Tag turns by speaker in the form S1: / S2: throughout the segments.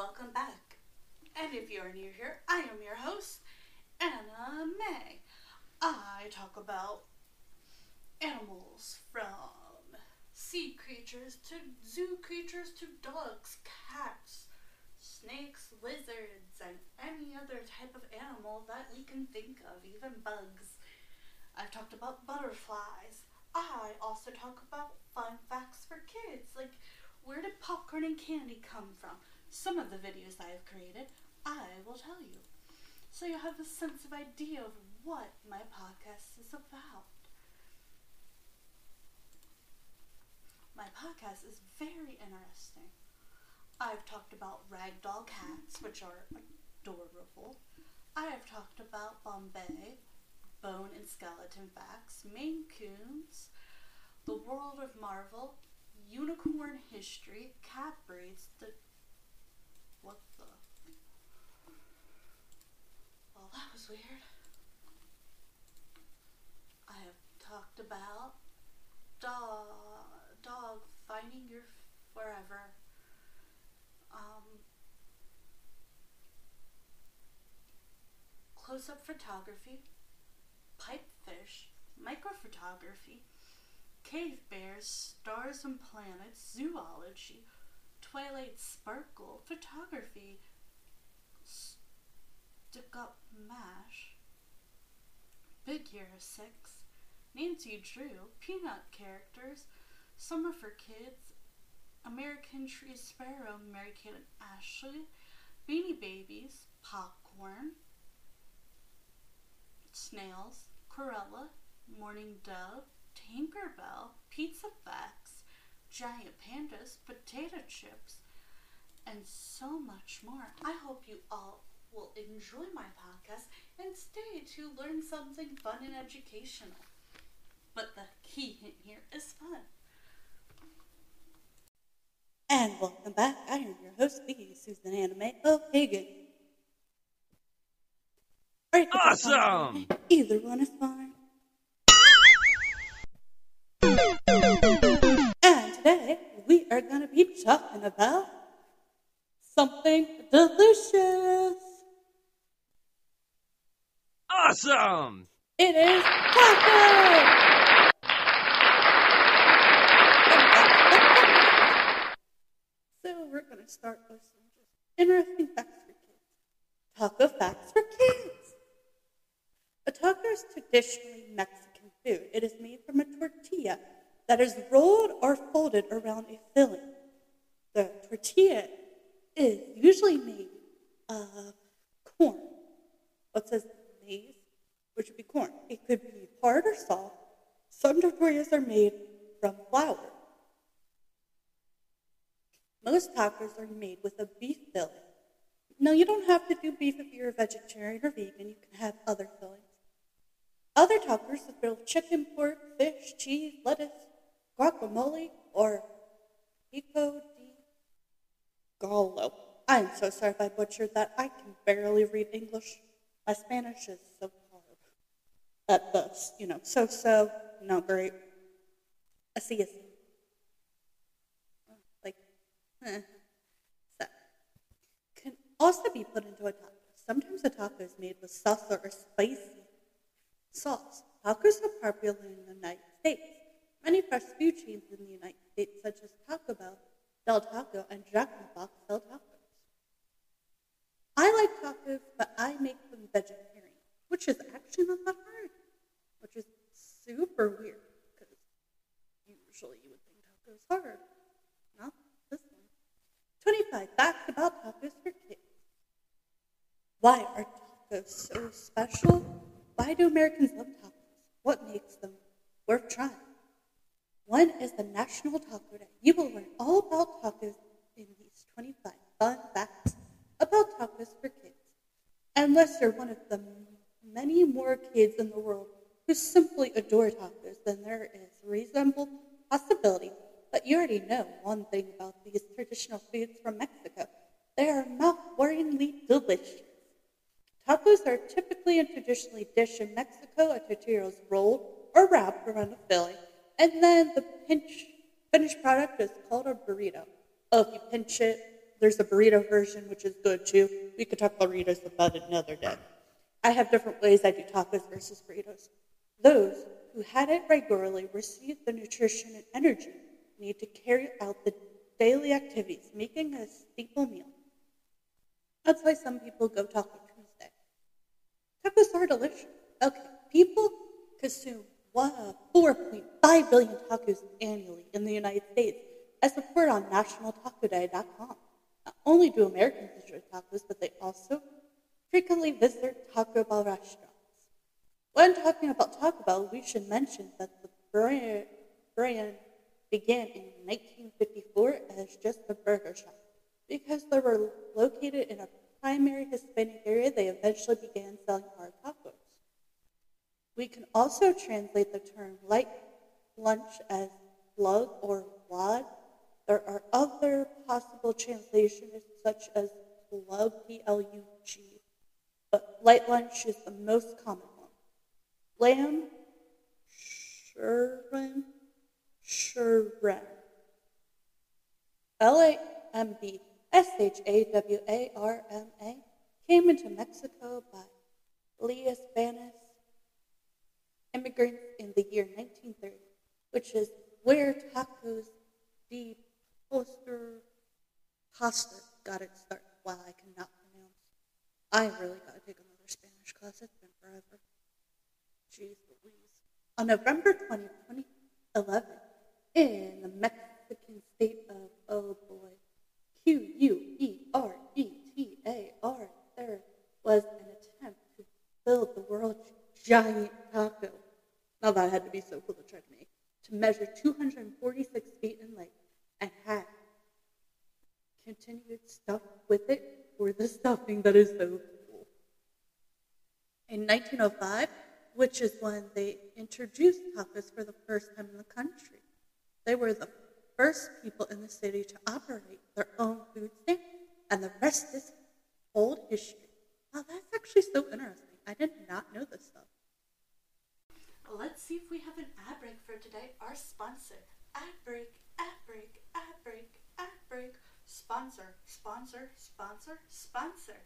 S1: welcome back. And if you are new here, I am your host, Anna May. I talk about animals from sea creatures to zoo creatures to dogs, cats, snakes, lizards, and any other type of animal that we can think of, even bugs. I've talked about butterflies. I also talk about fun facts for kids, like where did popcorn and candy come from? Some of the videos I have created, I will tell you. So you have a sense of idea of what my podcast is about. My podcast is very interesting. I've talked about ragdoll cats, which are adorable. I have talked about Bombay, bone and skeleton facts, Maine Coons, the world of Marvel, unicorn history, cat breeds, the. What the? Well, that was weird. I have talked about dog, dog finding your forever. Um, close up photography, pipefish, microphotography, cave bears, stars and planets, zoology, twilight sparkle, photography, stick up mash, big hero six, Nancy Drew, peanut characters, summer for kids, American Tree Sparrow, Mary Kate and Ashley, Beanie Babies, Popcorn, Snails, Corella, Mourning Dove, Tinkerbell, Pizza Facts, Giant Pandas, Potato Chips, and so much more. I hope you all will enjoy my podcast and stay to learn something fun and educational. But the key hint here is fun. And welcome back. I am your host, the Susan Anime of Hagen. Alright, if
S2: Awesome!
S1: Either one is fine. Talking about something delicious.
S2: Awesome!
S1: It is taco. So we're going to start with some just interesting facts for kids. Taco facts for kids. A taco is traditionally Mexican food. It is made from a tortilla that is rolled or folded around a filling. The tortilla is usually made of corn. What says maize, which would be corn. It could be hard or soft. Some tortillas are made from flour. Most tacos are made with a beef filling. Now, you don't have to do beef if you're a vegetarian or vegan. You can have other fillings. Other tacos are filled chicken, pork, fish, cheese, lettuce, guacamole, or pico gallo. I'm so sorry if I butchered that. I can barely read English. My Spanish is so hard. At best, you know, so-so, not great. Así, así. Like, eh. So, can also be put into a taco. Sometimes a taco is made with salsa or spicy sauce. Tacos are popular in the United States. Many fast food chains in the United States, such as Taco Bell, Del Taco, and Jack in the Box, sell tacos. I like tacos, but I make them vegetarian, which is actually not that hard, which is super weird because usually you would think tacos hard. Not this one. 25 facts about tacos for kids. Why are tacos so special? Why do Americans love tacos? What makes them worth trying? One is the National Taco Day. You will learn all about tacos in these 25 fun facts about tacos for kids. Unless you're one of the many more kids in the world who simply adore tacos, then there is reasonable possibility. But you already know one thing about these traditional foods from Mexico. They are mouth-wateringly delicious. Tacos are typically and traditionally dished in Mexico. A tortilla is rolled or wrapped around a filling, and then the pinch, finished product is called a burrito. Oh, if you pinch it there's a burrito version, which is good too. We could talk burritos about another day. I have different ways I do tacos versus burritos. Those who had it regularly receive the nutrition and energy need to carry out the daily activities, making a staple meal. That's why some people go Taco Tuesday. Tacos are delicious. Okay, people consume 4.5 billion tacos annually in the United States, as reported on nationaltacoday.com. Not only do Americans enjoy tacos, but they also frequently visit Taco Bell restaurants. When talking about Taco Bell, we should mention that the brand, brand began in 1954 as just a burger shop. Because they were located in a primary Hispanic area, they eventually began selling hard tacos. We can also translate the term light lunch as plug or wad. There are other possible translations such as plug, P-L-U-G, but light lunch is the most common one. Lamb, sherman, sherman. L-A-M-B, S-H-A-W-A-R-M-A, came into Mexico by Elias Banas immigrants in the year 1930, which is where tacos de poster pasta got its start. Wow, I cannot pronounce. I really got to take another Spanish class. It's been forever. Jeez Louise. On November 20, 2011, in the Mexican state of, oh boy, Q U E R E T A R, there was an attempt to build the world's giant taco. Now that had to be so cool to to make. To measure 246 feet in length and had continued stuff with it for the stuffing that is so cool. In 1905, which is when they introduced tacos for the first time in the country, they were the first people in the city to operate their own food stand, and the rest is old history. Wow, that's actually so interesting. I did not know this stuff. Let's see if we have an ad break for today. Our sponsor. Ad break, ad break, ad break, ad break. Sponsor, sponsor, sponsor, sponsor.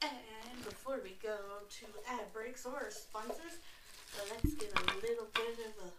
S1: And before we go to ad breaks or sponsors, let's get a little bit of a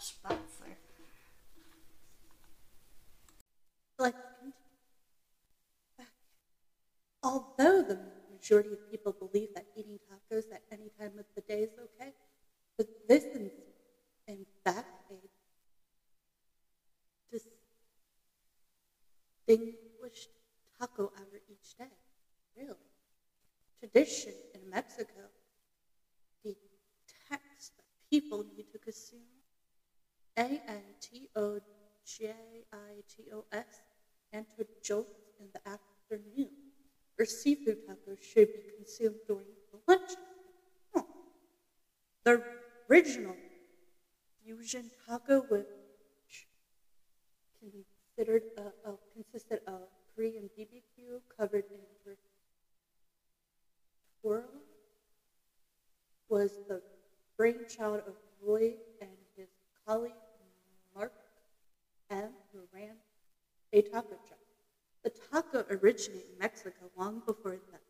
S1: sponsor. Although the majority of people believe that eating tacos at any time of the day is okay, but this is in fact a distinguished taco hour each day. Really. Tradition in Mexico detects that people need to consume A N T O J I T O S jolt in the afternoon, or seafood tacos should be consumed during the lunch. Huh. The original fusion taco, which considered a, uh, consisted of Korean BBQ covered in tortilla, was the brainchild of Roy and his colleague M., who ran a taco truck. The taco originated in Mexico long before the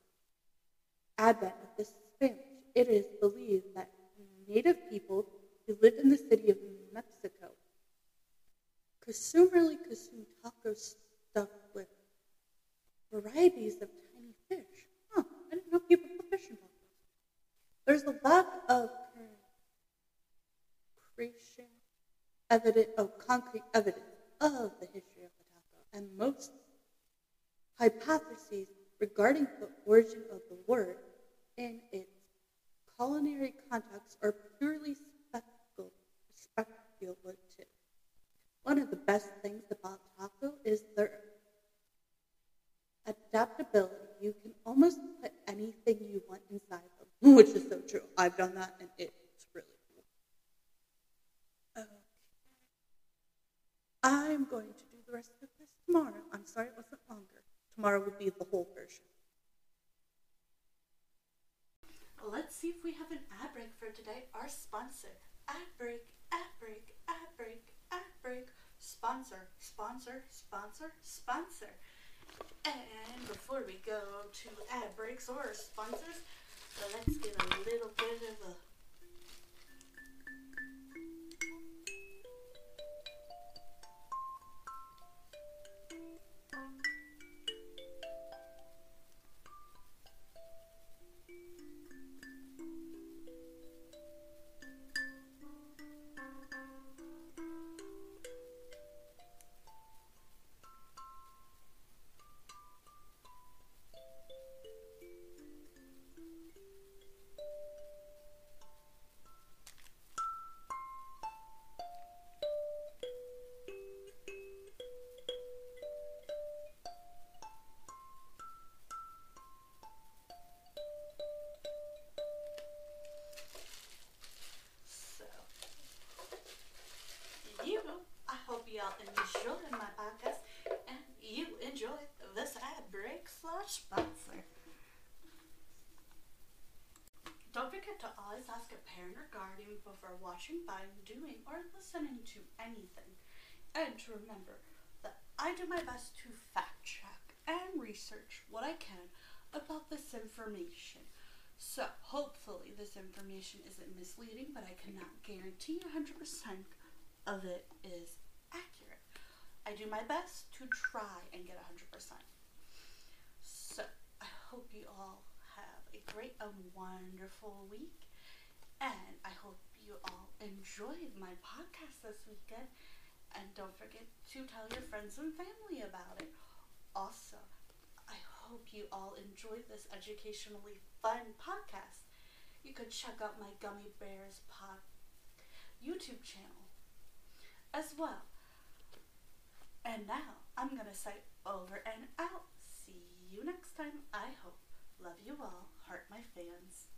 S1: advent of the Spanish. It is believed that native people who lived in the city of Mexico consumerly consumed tacos stuffed with varieties of tiny fish. Huh, I didn't know people put fish in tacos.
S3: There's a lack of creation, evidence, oh, concrete evidence of the history of the taco, and most hypotheses regarding the origin of the word in its culinary context are purely specul- speculative. One of the best things about taco is their adaptability. You can almost put anything you want inside them, which is so true. I've done that and it's really cool. Okay. I'm going to do the rest of this tomorrow. I'm sorry it wasn't longer. Tomorrow will be the whole version.
S1: Let's see if we have an ad break for today. Our sponsor. Ad break, ad break, ad break, ad break. Sponsor, sponsor, sponsor, sponsor. And before we go to ad breaks or sponsors, let's get a little bit of a y'all enjoy my podcast and you enjoy this ad break slash sponsor. Don't forget to always ask a parent or guardian before watching, buying, doing, or listening to anything. And to remember that I do my best to fact check and research what I can about this information. So, hopefully, this information isn't misleading, but I cannot guarantee 100% of it is accurate. I do my best to try and get 100%. So, I hope you all have a great and wonderful week. And I hope you all enjoyed my podcast this weekend. And don't forget to tell your friends and family about it. Also, I hope you all enjoyed this educationally fun podcast. You could check out my Gummy Bears pod YouTube channel as well. And now I'm gonna say over and out. See you next time. I hope. Love you all. Heart my fans.